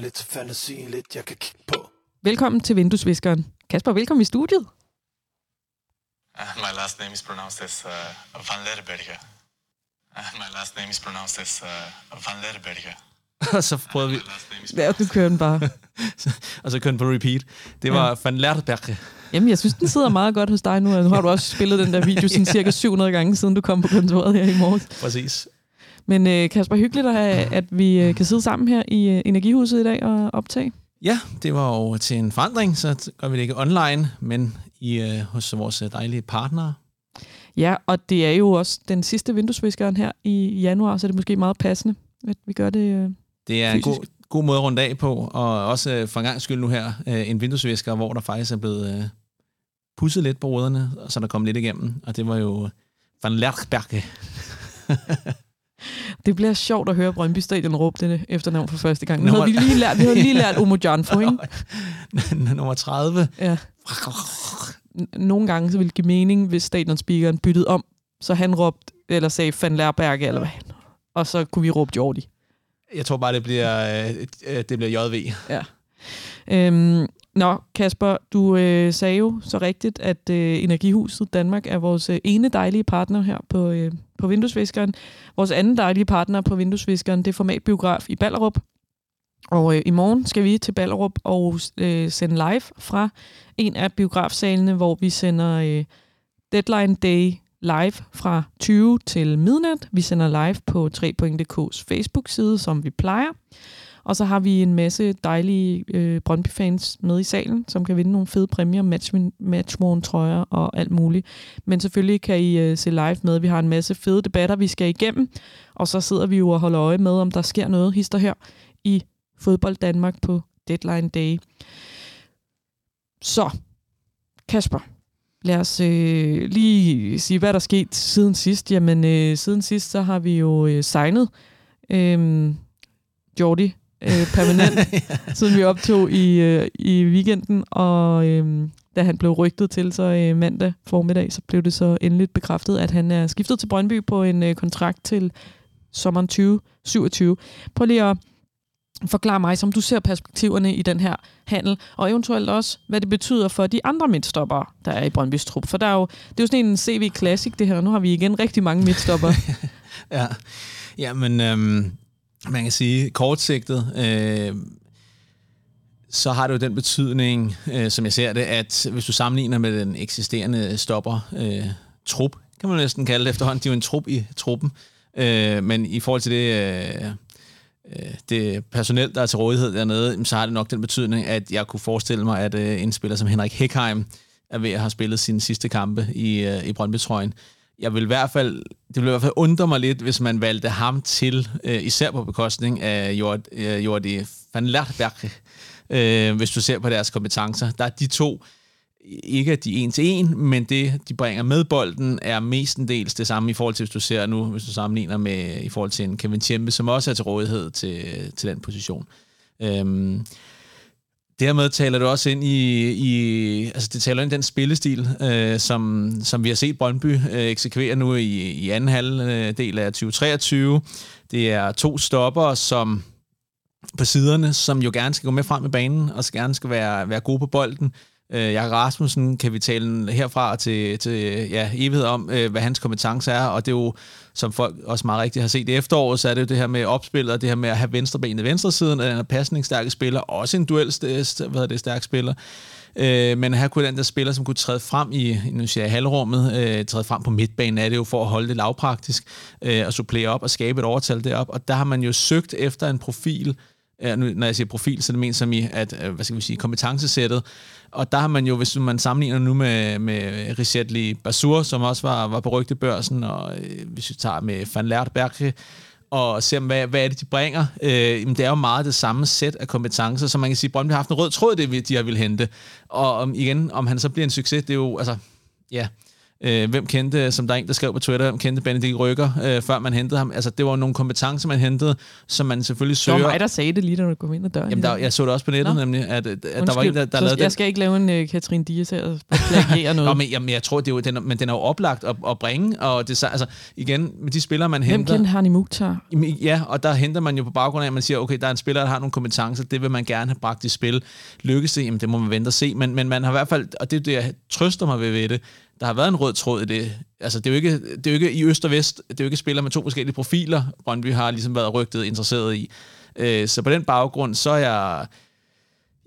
Lidt fantasi, lidt jeg kan kigge på. Velkommen til Vinduesviskeren. Kasper, velkommen i studiet. Uh, my last name is pronounced as uh, Van Lerberge. Uh, my last name is pronounced as uh, Van Lerberge. og så prøvede vi, name is Ja, du kører den bare. og så kørte den på repeat. Det var ja. Van Lerberge. Jamen, jeg synes, den sidder meget godt hos dig nu. Nu har du også spillet den der video sådan cirka 700 gange, siden du kom på kontoret her i morges. Præcis. Men øh, Kasper, hyggeligt, at, have, at vi øh, kan sidde sammen her i øh, Energihuset i dag og optage. Ja, det var jo til en forandring, så gør vi det ikke online, men i, øh, hos vores øh, dejlige partnere. Ja, og det er jo også den sidste vinduesviskeren her i januar, så det er måske meget passende, at vi gør det. Øh. Det er en Fysisk. god, god måde at runde af på, og også øh, for en gang skyld nu her, øh, en vinduesvisker, hvor der faktisk er blevet øh, pudset lidt på ruderne, så der kom lidt igennem, og det var jo Van Lerberge. Det bliver sjovt at høre Brøndby Stadion råbe det efternavn for første gang. Nu Nummer- havde vi lige lært, vi havde lige lært Omo Janfo, ikke? Nummer 30. Ja. Nogle gange så ville det give mening, hvis stadionspeakeren byttede om, så han råbte, eller sagde Van Lerberge, eller hvad og så kunne vi råbe Jordi. Jeg tror bare, det bliver, øh, øh, det bliver JV. Øhm, nå, Kasper, du øh, sagde jo så rigtigt, at øh, Energihuset Danmark er vores øh, ene dejlige partner her på, øh, på Vinduesviskeren. Vores anden dejlige partner på Vinduesviskeren, det er Formatbiograf i Ballerup. Og øh, i morgen skal vi til Ballerup og øh, sende live fra en af biografsalene, hvor vi sender øh, Deadline Day live fra 20 til midnat. Vi sender live på 3.dk's Facebook-side, som vi plejer. Og så har vi en masse dejlige øh, Brøndby-fans med i salen, som kan vinde nogle fede præmier, match, matchworn trøjer og alt muligt. Men selvfølgelig kan I øh, se live med. Vi har en masse fede debatter, vi skal igennem. Og så sidder vi jo og holder øje med, om der sker noget hister her i fodbold Danmark på Deadline Day. Så, Kasper, lad os øh, lige sige, hvad der er sket siden sidst. Jamen, øh, siden sidst, så har vi jo øh, signet øh, Jordi øh, permanent, siden vi optog i, øh, i weekenden, og øh, da han blev rygtet til så øh, mandag formiddag, så blev det så endeligt bekræftet, at han er skiftet til Brøndby på en øh, kontrakt til sommeren 2027. Prøv lige at forklare mig, som du ser perspektiverne i den her handel, og eventuelt også, hvad det betyder for de andre midtstoppere, der er i Brøndbys trup. For der er jo, det er jo sådan en CV Classic, det her, og nu har vi igen rigtig mange midtstoppere. Ja, ja men øhm, man kan sige, kortsigtet, øh, så har det jo den betydning, øh, som jeg ser det, at hvis du sammenligner med den eksisterende stopper øh, trup, kan man næsten kalde det efterhånden, de er jo en trup i truppen, øh, men i forhold til det, øh, øh det personel, der er til rådighed dernede, så har det nok den betydning, at jeg kunne forestille mig, at øh, en spiller som Henrik Hekheim er ved at have spillet sine sidste kampe i, øh, i Brøndby-trøjen. Jeg vil i hvert fald, det ville i hvert fald undre mig lidt, hvis man valgte ham til, øh, især på bekostning af Jord, øh, Jordi van Lertberg, øh, hvis du ser på deres kompetencer. Der er de to, ikke at de er en til en, men det, de bringer med bolden, er mestendels det samme i forhold til, hvis du ser nu, hvis du sammenligner med i forhold til en Kevin Tjempe, som også er til rådighed til, til den position. Øhm, Dermed taler det også ind i, i altså det taler ind i den spillestil, øh, som, som vi har set Brøndby øh, eksekvere nu i, i anden halvdel af 2023. Det er to stopper, som på siderne, som jo gerne skal gå med frem i banen, og gerne skal være, være gode på bolden. Øh, Jakob Rasmussen kan vi tale herfra til, til ja, evighed om, øh, hvad hans kompetence er, og det er jo, som folk også meget rigtigt har set i efteråret, så er det jo det her med opspillet, og det her med at have venstrebenet i venstresiden, at han er pasningsstærke spiller, også en duel hvad hedder det, stærk spiller. Øh, men her kunne den der spiller, som kunne træde frem i, nu siger jeg halvrummet, øh, træde frem på midtbanen, er det jo for at holde det lavpraktisk, øh, og supplere op og skabe et overtal derop, og der har man jo søgt efter en profil, Ja, nu, når jeg siger profil, så er det ment som i, at, øh, hvad skal vi sige, kompetencesættet. Og der har man jo, hvis man sammenligner nu med, med Richetli Basur, som også var, var på rygtebørsen, og øh, hvis vi tager med Van Lertberg, og ser, hvad, hvad er det, de bringer. Øh, jamen, det er jo meget det samme sæt af kompetencer, så man kan sige, at Brøndby har haft en rød tråd, det de har vil hente. Og om, igen, om han så bliver en succes, det er jo, altså, ja, Øh, hvem kendte, som der er en, der skrev på Twitter, hvem kendte Benedikt Rykker, øh, før man hentede ham. Altså, det var nogle kompetencer, man hentede, som man selvfølgelig søger. Det var mig, der sagde det lige, da du kom ind ad døren. Jamen, der, jeg så det også på nettet, Nå. nemlig, at, at der var en, der, der lavede jeg skal ikke lave en uh, Katrin Dias her og plagiere noget. Nå, men jamen, jeg tror, det er jo, den, er- men den er jo oplagt at, at bringe, og det, så- altså, igen, med de spillere, man Hvem henter... kendte Hani Mukhtar? Jamen, Ja, og der henter man jo på baggrund af, at man siger, okay, der er en spiller, der har nogle kompetencer, det vil man gerne have bragt i spil. Lykkes det? Jamen, det må man vente og se, men, men man har i hvert fald, og det er det, jeg trøster mig ved, ved det, der har været en rød tråd i det. Altså, det er jo ikke, det er jo ikke i øst og vest, det er jo ikke spillere med to forskellige profiler, Brøndby har ligesom været rygtet interesseret i. Øh, Så på den baggrund, så er jeg...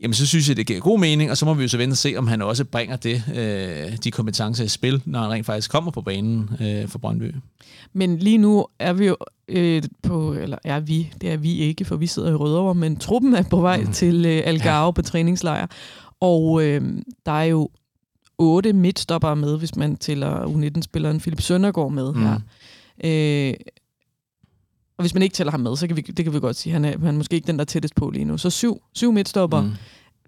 Jamen, så synes jeg, det giver god mening, og så må vi jo så vente og se, om han også bringer det, øh, de kompetencer i spil, når han rent faktisk kommer på banen øh, for Brøndby. Men lige nu er vi jo øh, på, eller er vi, det er vi ikke, for vi sidder i Rødovre, men truppen er på vej mm. til øh, Algarve ja. på træningslejr. Og øh, der er jo otte midtstoppere med, hvis man tæller U19-spilleren Philip Søndergaard med Mm. mm. her. Øh, og hvis man ikke tæller ham med, så kan vi, det kan vi godt sige, han er, han er måske ikke den, der er tættest på lige nu. Så syv, syv midtstopper, mm. Mm.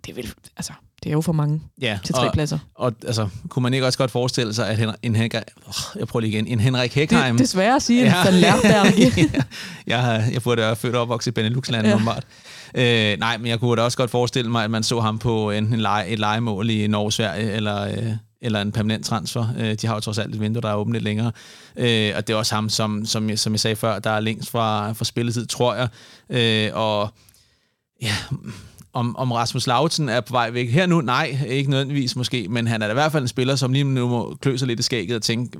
det, er vel, altså, det er jo for mange Ja, til tre og, pladser. og altså, kunne man ikke også godt forestille sig, at Henrik, en, Henrik, oh, jeg prøver lige igen, en Henrik Hekheim... Det, det er svært at sige, ja. En ja, jeg, har- jeg burde være født og opvokset i Benelux-landet, Ja. ja. Øh, nej, men jeg kunne da også godt forestille mig, at man så ham på enten en lege, et legemål i Norge, Sverige, eller, øh, eller en permanent transfer. Øh, de har jo trods alt et vindue, der er åbent lidt længere. Øh, og det er også ham, som, som, jeg, som jeg sagde før, der er længst fra, fra spilletid, tror jeg. Øh, og ja, om, om Rasmus Lautzen er på vej væk her nu, nej, ikke nødvendigvis måske, men han er da i hvert fald en spiller, som lige nu må klø sig lidt i skægget og tænke,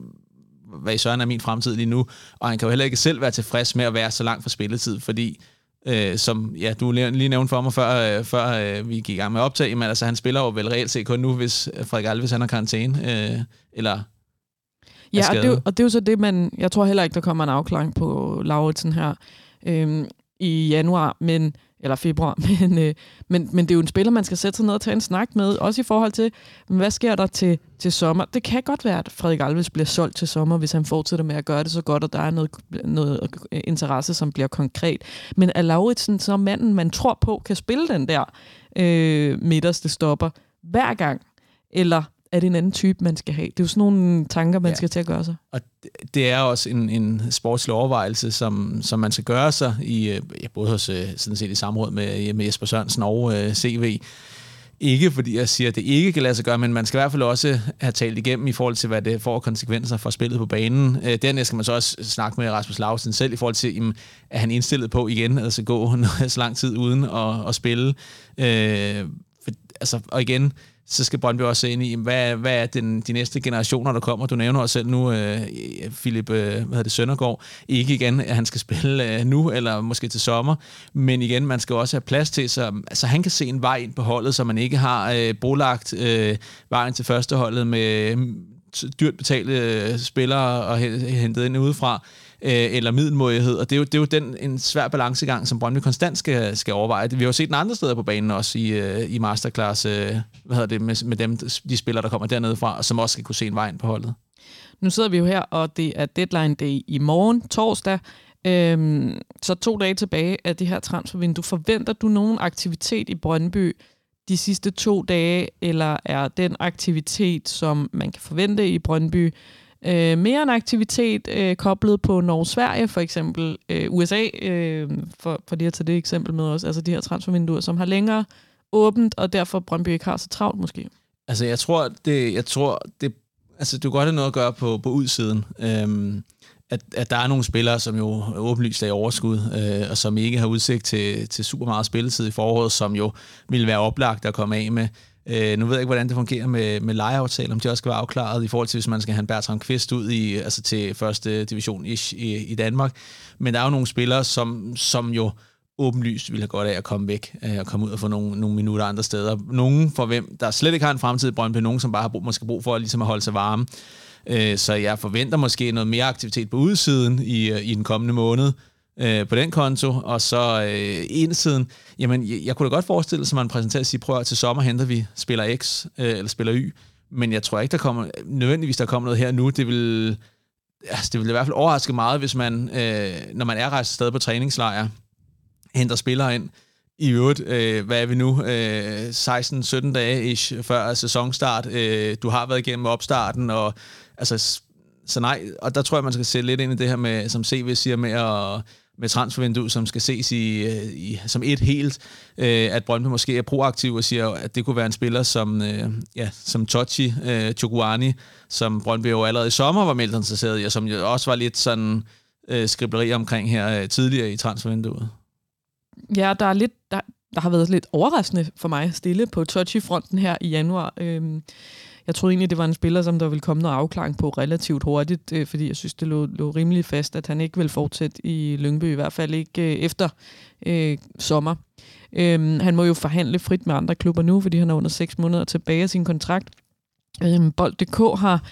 hvad i søren er min fremtid lige nu, og han kan jo heller ikke selv være tilfreds med at være så langt fra spilletid, fordi øh, som ja, du lige nævnte for mig, før, øh, før øh, vi gik i gang med optag, men altså, han spiller jo vel reelt set kun nu, hvis Frederik Alves han har karantæne, øh, eller Ja, og det, er jo- og det er jo så det, man... Jeg tror heller ikke, der kommer en afklaring på Lauritsen her øhm, i januar, men eller februar, men, øh, men, men det er jo en spiller, man skal sætte sig ned og tage en snak med, også i forhold til, hvad sker der til, til sommer? Det kan godt være, at Frederik Alves bliver solgt til sommer, hvis han fortsætter med at gøre det så godt, og der er noget, noget interesse, som bliver konkret. Men er Lauritsen så manden, man tror på, kan spille den der øh, midterste stopper hver gang? Eller er det en anden type, man skal have? Det er jo sådan nogle tanker, man Ja. skal til at gøre sig. Og det- er også en, en sportslig overvejelse, som, som man skal gøre sig, i, øh, ja, både hos, øh, sådan set i samråd med, med Jesper Sørensen og øh, CV. Ikke fordi jeg siger, at det ikke kan lade sig gøre, men man skal i hvert fald også have talt igennem i forhold til, hvad det får konsekvenser for spillet på banen. Øh, dernæst skal man så også snakke med Rasmus Lausen selv i forhold til, jamen, er han indstillet på igen, altså gå så lang tid uden at, at spille. Øh, for, altså, og igen, så skal Brøndby også se ind i, hvad, hvad er den, de næste generationer, der kommer. Du nævner også selv nu, øh, Philip øh, hvad hedder det, Søndergaard. Ikke igen, at han skal spille øh, nu, eller måske til sommer. Men igen, man skal også have plads til, så altså, han kan se en vej ind på holdet, så man ikke har øh, brolagt øh, vejen til førsteholdet med mm, dyrt betalte øh, spillere og hentet ind udefra øh, eller middelmådighed, og det er jo, det er jo den, en svær balancegang, som Brøndby konstant skal, skal overveje. Vi har jo set den andre steder på banen også i, øh, i masterclass, øh, hvad hedder det, med, med dem, de spillere, der kommer dernede fra, og som også skal kunne se en vej ind på holdet. Nu sidder vi jo her, og det er deadline day i morgen, torsdag. Øhm, så to dage tilbage af det her transfervindue. Forventer du nogen aktivitet i Brøndby de sidste to dage, eller er den aktivitet, som man kan forvente i Brøndby, øh, mere en aktivitet øh, koblet på Norge-Sverige, for eksempel øh, USA, øh, for, for lige at tage det eksempel med os, altså de her transfervinduer, som har længere åbent, og derfor Brøndby ikke har så travlt måske. Altså, jeg tror, det, jeg tror, det, altså, du kan godt have noget at gøre på, på udsiden. Øhm, at, at der er nogle spillere, som jo åbenlyst er i overskud, øh, og som ikke har udsigt til, til super meget spilletid i foråret, som jo ville være oplagt at komme af med. Øh, nu ved jeg ikke, hvordan det fungerer med, med lejeaftaler, om de også skal være afklaret i forhold til, hvis man skal have en Bertram Kvist ud i, altså til første division i, i, i Danmark. Men der er jo nogle spillere, som, som jo åbenlyst ville have godt af at komme væk øh, og komme ud og få nogle, nogle minutter andre steder. Nogen for hvem, der slet ikke har en fremtid i Brøndby, nogen som bare har brug, måske brug for at, ligesom at holde sig varme. Øh, så jeg forventer måske noget mere aktivitet på udsiden i, øh, i den kommende måned øh, på den konto, og så øh, indsiden, jamen jeg, jeg kunne da godt forestille sig, at man præsenterer og siger, prøv at til sommer henter vi spiller X øh, eller spiller Y, men jeg tror ikke, der kommer nødvendigvis der kommer noget her nu. Det vil, altså, det vil i hvert fald overraske meget, hvis man, øh, når man er rejst afsted på træningslejr, henter spillere ind, i øvrigt, øh, hvad er vi nu, øh, 16-17 dage ish, før sæsonstart. Øh, du har været igennem opstarten, og altså, så nej, og der tror jeg, man skal se lidt ind i det her med, som CV siger med at med transfervinduet, som skal ses i, øh, i, som et helt, øh, at Brøndby måske er proaktiv og siger, at det kunne være en spiller som, øh, ja, som Tochi øh, Chokuani, som Brøndby jo allerede i sommer var meldt interesseret i, og som jo også var lidt sådan øh, skribleri omkring her øh, tidligere i transfervinduet. Ja, der er lidt, der, der har været lidt overraskende for mig stille på Tochi-fronten her i januar. Øh, jeg troede egentlig, det var en spiller, som der ville komme noget afklaring på relativt hurtigt, øh, fordi jeg synes, det lå, lå rimelig fast, at han ikke vil fortsætte i Lyngby, i hvert fald ikke øh, efter øh, sommer. Øh, han må jo forhandle frit med andre klubber nu, fordi han er under 6 måneder tilbage af sin kontrakt. Øh, Bold.dk har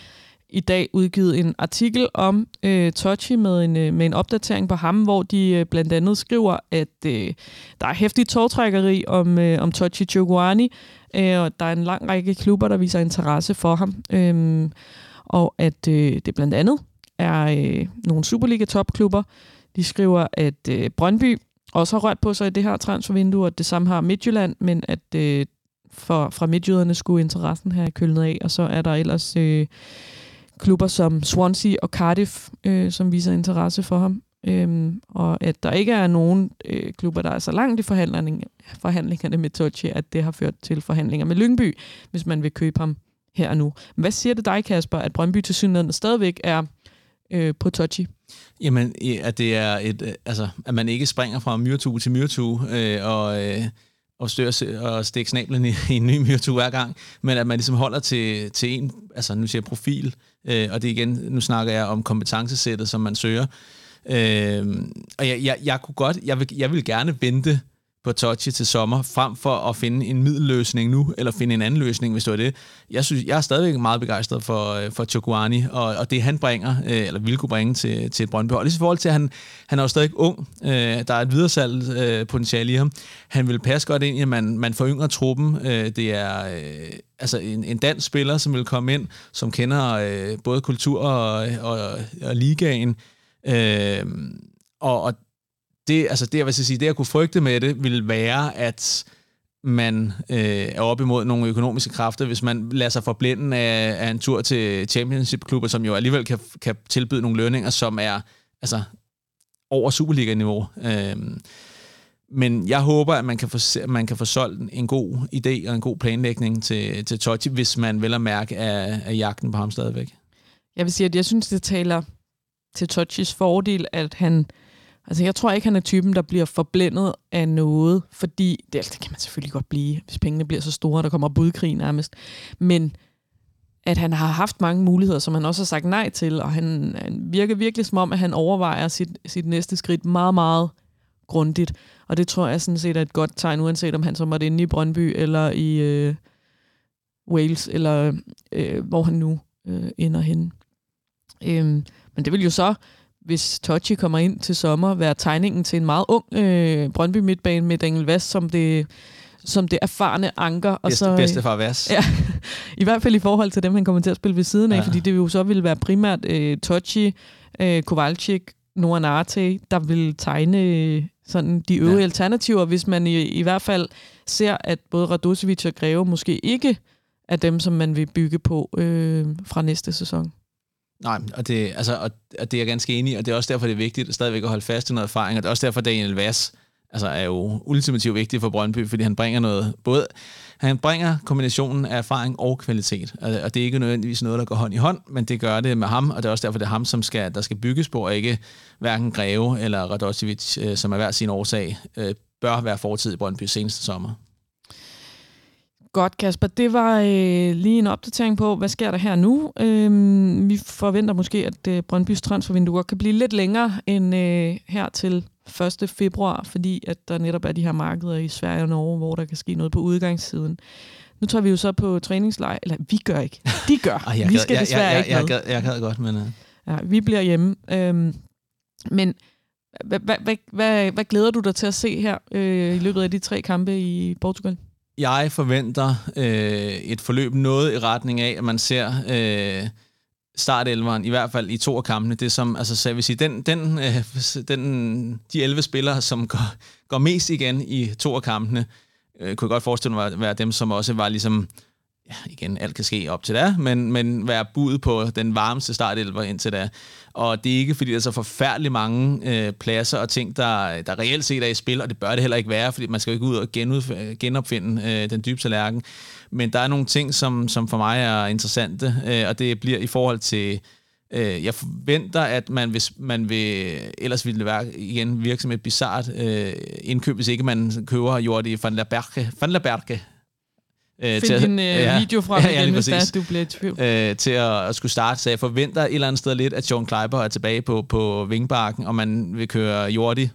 i dag udgivet en artikel om øh, Tochi med en, øh, med en opdatering på ham, hvor de øh, blandt andet skriver, at øh, der er hæftig togtrækkeri om, øh, om Tochi Choguani, øh, og der er en lang række klubber, der viser interesse for ham, øh, og at øh, det blandt andet er øh, nogle Superliga-topklubber. De skriver, at øh, Brøndby også har rørt på sig i det her transfervindue, og det samme har Midtjylland, men at øh, for, fra midtjyderne skulle interessen have kølnet af, og så er der ellers... Øh, klubber som Swansea og Cardiff, øh, som viser interesse for ham. Øhm, og at der ikke er nogen øh, klubber, der er så langt i forhandling, forhandlingerne med Tochi, at det har ført til forhandlinger med Lyngby, hvis man vil købe ham her og nu. Hvad siger det dig, Kasper, at Brøndby til synligheden stadigvæk er øh, på Tochi? Jamen, at det er et, øh, altså, at man ikke springer fra myrtue til myrtue, øh, og, øh, og, stør, og stikke snablen i, i en ny myrtue hver gang, men at man ligesom holder til, til en, altså nu siger jeg profil, øh, og det igen, nu snakker jeg om kompetencesættet, som man søger. Øh, og jeg, jeg, jeg kunne godt, jeg vil, jeg vil gerne vente på Touchy til sommer, frem for at finde en middelløsning nu, eller finde en anden løsning, hvis det var det. Jeg, synes, jeg er stadigvæk meget begejstret for, øh, for Chokuani, og, og det han bringer, øh, eller vil kunne bringe til, til Brøndby. Og lige i forhold til, at han, han er jo stadig ung, øh, der er et videresalg øh, potentiale i ham. Han vil passe godt ind i, at man, man foryngrer truppen. Øh, det er øh, altså en, en dansk spiller, som vil komme ind, som kender øh, både kultur og, og, og ligaen. Øh, og, og det, altså det, jeg vil sige, det jeg kunne frygte med det, ville være, at man øh, er op imod nogle økonomiske kræfter, hvis man lader sig forblinde af, af en tur til championship-klubber, som jo alligevel kan, kan tilbyde nogle lønninger, som er altså, over Superliga-niveau. Øh, men jeg håber, at man kan, få, man kan få solgt en god idé og en god planlægning til, til Totti, hvis man vel at mærke af, af jagten på ham stadigvæk. Jeg vil sige, at jeg synes, det taler til Tottis fordel, at han Altså, jeg tror ikke, han er typen, der bliver forblændet af noget, fordi det, altså, det kan man selvfølgelig godt blive, hvis pengene bliver så store, der kommer budkrig nærmest. Men at han har haft mange muligheder, som han også har sagt nej til, og han, han virker virkelig som om, at han overvejer sit, sit næste skridt meget, meget grundigt. Og det tror jeg sådan set er et godt tegn, uanset om han så måtte inde i Brøndby, eller i øh, Wales, eller øh, hvor han nu øh, ender henne. Øhm, men det vil jo så hvis Tochi kommer ind til sommer, være tegningen til en meget ung øh, Brøndby midtbane med Daniel Vast som det, som det erfarne anker. Og bedste, så, bedste far Vast. Ja, i hvert fald i forhold til dem, han kommer til at spille ved siden af, ja. fordi det jo så ville være primært øh, Tochi, øh, Kowalczyk, Noah Narte, der vil tegne øh, sådan de øvrige ja. alternativer, hvis man i, i hvert fald ser, at både Radosevic og Greve måske ikke er dem, som man vil bygge på øh, fra næste sæson. Nej, og det, altså, og, og det er jeg ganske enig i, og det er også derfor, det er vigtigt stadigvæk at holde fast i noget erfaring, og det er også derfor, Daniel Vass altså, er jo ultimativt vigtig for Brøndby, fordi han bringer noget, både han bringer kombinationen af erfaring og kvalitet, og det er ikke nødvendigvis noget, der går hånd i hånd, men det gør det med ham, og det er også derfor, det er ham, som skal, der skal bygges på, og ikke hverken Greve eller Radosevic, øh, som er hver sin årsag, øh, bør være fortid i Brøndby seneste sommer. Godt, Kasper. Det var øh, lige en opdatering på, hvad sker der her nu. Øhm, vi forventer måske, at øh, Brøndbys transfervindue kan blive lidt længere end øh, her til 1. februar, fordi at der netop er de her markeder i Sverige og Norge, hvor der kan ske noget på udgangssiden. Nu tager vi jo så på træningslejr, eller vi gør ikke, de gør. Ej, jeg vi skal desværre jeg, jeg, ikke jeg, jeg, jeg, jeg kan godt, men... Uh... Ja, vi bliver hjemme. Øhm, men hvad, hvad, hvad, hvad, hvad glæder du dig til at se her øh, i løbet af de tre kampe i Portugal? Jeg forventer øh, et forløb noget i retning af, at man ser øh, startelveren, i hvert fald i to af kampene. Det som, altså, så jeg vil sige, den, den, øh, den, de 11 spillere, som går, går mest igen i to af kampene, øh, kunne jeg godt forestille mig at være dem, som også var ligesom, ja, igen, alt kan ske op til der, men, men være budet på den varmeste startelver indtil da. Og det er ikke, fordi der er så forfærdeligt mange øh, pladser og ting, der, der reelt set er i spil, og det bør det heller ikke være, fordi man skal jo ikke ud og genudf- genopfinde øh, den dybe tallerken. Men der er nogle ting, som, som for mig er interessante, øh, og det bliver i forhold til Øh, jeg forventer, at man, hvis man vil, ellers ville det være igen virksomhed bizart øh, indkøb, hvis ikke man køber Jordi van la Berke, van la Berke Øh, Find til din øh, ja, video frem ja, ja, igen, hvis der, du bliver i tvivl. Øh, til at, at skulle starte. Så jeg forventer et eller andet sted lidt, at John Kleiber er tilbage på, på vingbakken, og man vil køre Jordi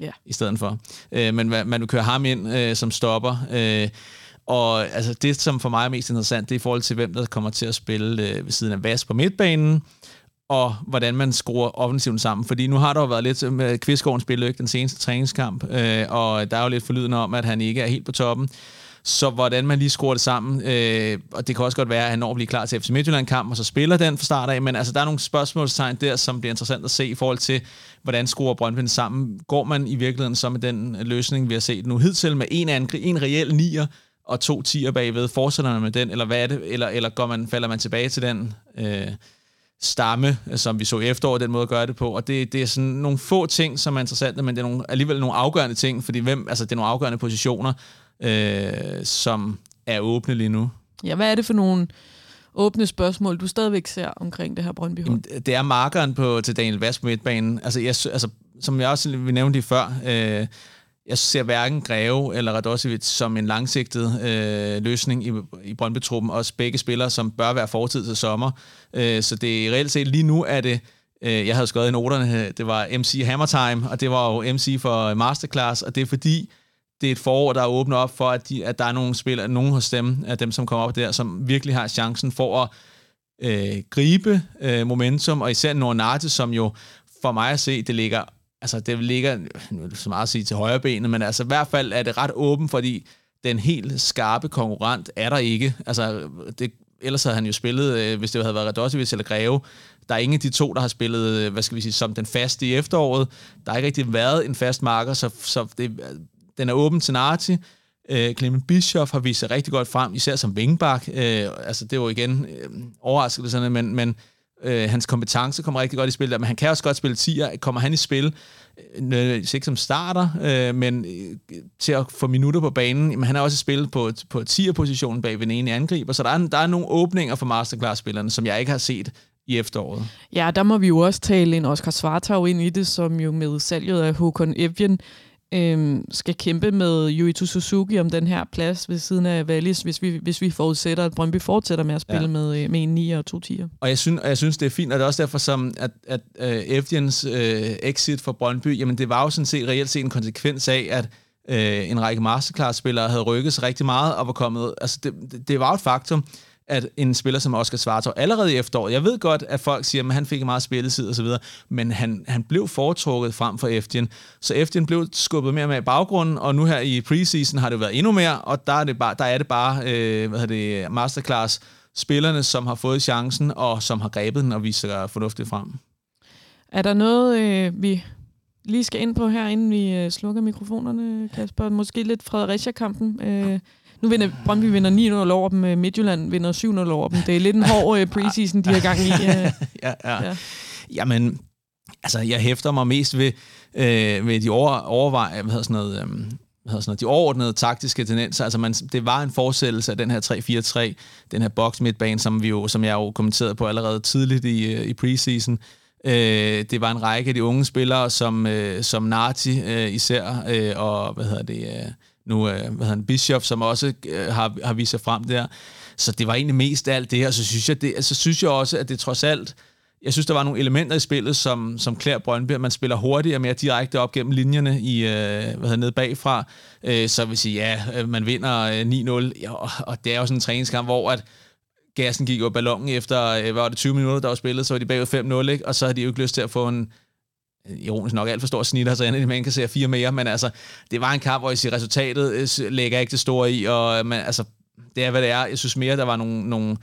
ja. i stedet for. Øh, men man vil køre ham ind øh, som stopper. Øh, og altså, det, som for mig er mest interessant, det er i forhold til, hvem der kommer til at spille øh, ved siden af Vas på midtbanen, og hvordan man skruer offensiven sammen. Fordi nu har der jo været lidt med Kvistgården spillet ikke den seneste træningskamp, øh, og der er jo lidt forlydende om, at han ikke er helt på toppen. Så hvordan man lige skruer det sammen, øh, og det kan også godt være, at han når at blive klar til FC Midtjylland-kamp, og så spiller den fra start af, men altså, der er nogle spørgsmålstegn der, som bliver interessant at se i forhold til, hvordan skruer Brøndby sammen. Går man i virkeligheden så med den løsning, vi har set nu hidtil, med en, angri- en reel nier, og to tiger bagved, fortsætter man med den, eller hvad er det, eller, eller går man, falder man tilbage til den øh, stamme, som vi så i efteråret, den måde at gøre det på, og det, det er sådan nogle få ting, som er interessante, men det er nogle, alligevel nogle afgørende ting, fordi hvem, altså det er nogle afgørende positioner, øh, som er åbne lige nu. Ja, hvad er det for nogle åbne spørgsmål, du stadigvæk ser omkring det her brøndby Jamen, Det er markeren på, til Daniel Vask på midtbanen. Altså, jeg, altså, som jeg også vi nævnte lige før, øh, jeg ser hverken Greve eller Radosevic som en langsigtet øh, løsning i, i Brøndby-truppen. Også begge spillere, som bør være fortid til sommer. Øh, så det er reelt set lige nu er det, øh, jeg havde skrevet i noterne, det var MC Hammertime, og det var jo MC for Masterclass, og det er fordi, det er et forår, der åbner op for, at, de, at der er nogle spillere, nogen hos dem, af dem, som kommer op der, som virkelig har chancen for at øh, gribe øh, momentum, og især Nornate, som jo for mig at se, det ligger altså det ligger, nu er det så meget at sige til højre benet, men altså i hvert fald er det ret åben, fordi den helt skarpe konkurrent er der ikke. Altså, det, ellers havde han jo spillet, øh, hvis det havde været Radosevic eller Greve. Der er ingen af de to, der har spillet, øh, hvad skal vi sige, som den faste i efteråret. Der har ikke rigtig været en fast marker, så, så det, den er åben til Narti. Øh, Clement Bischoff har vist sig rigtig godt frem, især som vingbak. Øh, altså, det var igen øh, overraskende, men, men Øh, hans kompetence kommer rigtig godt i spil der, men han kan også godt spille 10'er. Kommer han i spil, øh, øh, ikke som starter, øh, men øh, til at få minutter på banen, men han har også spillet på, på 10'er-positionen bag ved den ene angriber, så der er, der er nogle åbninger for Masterclass-spillerne, som jeg ikke har set i efteråret. Ja, der må vi jo også tale en Oscar Svartau ind i det, som jo med salget af Håkon Evjen øhm, skal kæmpe med Yuito Suzuki om den her plads ved siden af Wallis, hvis vi, hvis vi forudsætter, at Brøndby fortsætter med at spille ja. med, øh, med en 9 og to 10'er. Og jeg synes, jeg synes, det er fint, og det er også derfor, som at, at uh, Evgens uh, exit for Brøndby, jamen det var jo sådan set reelt set en konsekvens af, at uh, en række masterclass-spillere havde rykket sig rigtig meget og var kommet... Altså det, det, det var et faktum, at en spiller som Oscar Svartov allerede i efteråret, jeg ved godt, at folk siger, at han fik meget spilletid og så videre, men han, han blev foretrukket frem for Eftien. Så Eftien blev skubbet mere med i baggrunden, og nu her i preseason har det været endnu mere, og der er det bare, der er det bare øh, hvad det, masterclass spillerne, som har fået chancen, og som har grebet den og vist sig fornuftigt frem. Er der noget, øh, vi lige skal ind på her, inden vi øh, slukker mikrofonerne, Kasper? Måske lidt Fredericia-kampen. Øh, nu vinder Brøndby vinder 9-0 over dem, øh, Midtjylland vinder 7-0 over dem. Det er lidt en hård uh, preseason, de har gang i. Uh. ja, ja. ja. Jamen, altså, jeg hæfter mig mest ved, øh, ved de over, overvej, hvad hedder sådan noget, øh, hvad hedder sådan noget, de overordnede taktiske tendenser. Altså man, det var en forsættelse af den her 3-4-3, den her box midtbane, som, vi jo, som jeg jo kommenterede på allerede tidligt i, i preseason. Øh, det var en række af de unge spillere, som, øh, som Nati øh, især, øh, og hvad hedder det, øh, nu øh, hvad hedder han, Bischoff, som også øh, har, har vist sig frem der. Så det var egentlig mest af alt det og Så synes jeg, det, så synes jeg også, at det trods alt, jeg synes, der var nogle elementer i spillet, som, som klæder Brøndby, at man spiller hurtigere og mere direkte op gennem linjerne i, øh, hvad hedder, nede bagfra. Øh, så vil sige, ja, øh, man vinder øh, 9-0, ja, og, og det er jo sådan en træningskamp, hvor at gassen gik jo ballonen efter, øh, hvad var det, 20 minutter, der var spillet, så var de bagud 5-0, ikke? og så har de jo ikke lyst til at få en, Øh, ironisk nok alt for stor snitter, så endelig man kan se fire mere, men altså, det var en kamp, hvor jeg siger, resultatet øh, lægger ikke det store i, og øh, man, altså, det er, hvad det er. Jeg synes mere, der var nogle, nogle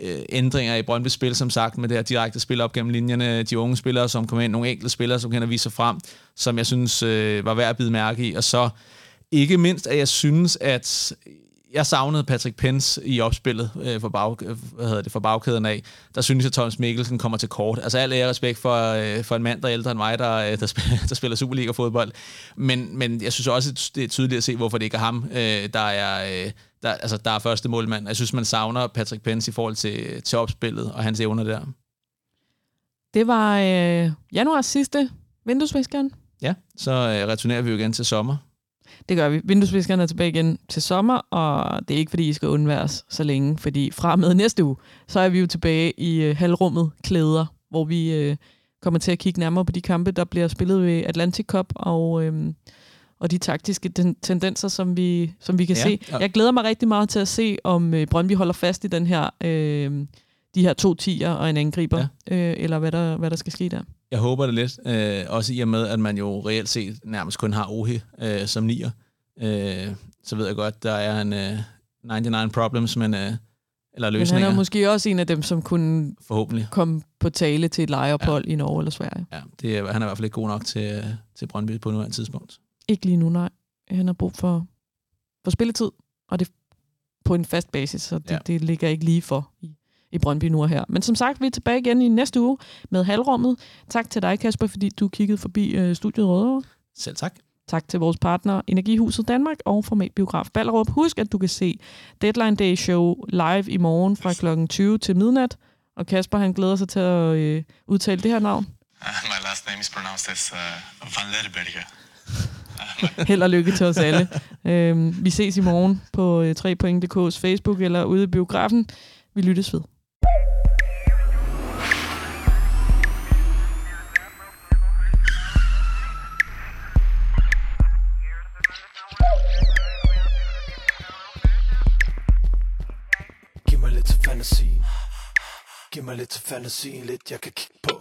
øh, ændringer i Brøndby spil, som sagt, med det her direkte spil op gennem linjerne, de unge spillere, som kommer ind, nogle enkelte spillere, som kan vise sig frem, som jeg synes øh, var værd at bide mærke i, og så ikke mindst, at jeg synes, at jeg savnede Patrick Pence i opspillet øh, for, bag, hvad hedder det, for bagkæden af. Der synes jeg, at Thomas Mikkelsen kommer til kort. Altså al ære respekt for, øh, for en mand, der er ældre end mig, der, øh, der, spiller, der spiller Superliga-fodbold. Men, men jeg synes også, det er tydeligt at se, hvorfor det ikke er ham, øh, der er... Øh, der, altså, der er første målmand. Jeg synes, man savner Patrick Pence i forhold til, til opspillet og hans evner der. Det var øh, januars sidste vinduesviskeren. Ja, så øh, returnerer vi jo igen til sommer. Det gør vi. Vinduesviskeren er tilbage igen til sommer, og det er ikke, fordi I skal undværes så længe, fordi fra med næste uge, så er vi jo tilbage i øh, halvrummet klæder, hvor vi øh, kommer til at kigge nærmere på de kampe, der bliver spillet ved Atlantic Cup, og, øh, og de taktiske ten- tendenser, som vi, som vi kan Ja, se. Jeg glæder mig rigtig meget til at se, om øh, Brøndby holder fast i den her, øh, de her to tiger og en angriber, ja. øh, eller hvad der, hvad der skal ske der. Jeg håber det lidt, øh, også i og med, at man jo reelt set nærmest kun har Ohi øh, som nier. Øh, så ved jeg godt, der er en øh, 99 problems, men, øh, eller Men han løsninger, er måske også en af dem, som kunne forhåbentlig. komme på tale til et lejeophold ja. i Norge eller Sverige. Ja, det er, han er i hvert fald ikke god nok til, øh, til Brøndby på nuværende tidspunkt. Ikke lige nu, nej. Han har brug for, for spilletid, og det på en fast basis, så det, ja. det ligger ikke lige for i, i Brøndby nu og her. Men som sagt, vi er tilbage igen i næste uge med halvrummet. Tak til dig, Kasper, fordi du kiggede forbi øh, studiet Rødovre. Selv tak. Tak til vores partner Energihuset Danmark og Format Biograf Ballerup. Husk, at du kan se Deadline Day Show live i morgen fra kl. 20 til midnat. Og Kasper, han glæder sig til at øh, udtale det her navn. Uh, my last name is pronounced as uh, Van Lerberge. Held og lykke til os alle. øhm, vi ses i morgen på øh, 3point.dk's Facebook eller ude i biografen. Vi lyttes ved. mig lidt til fantasien lidt, jeg kan kigge på.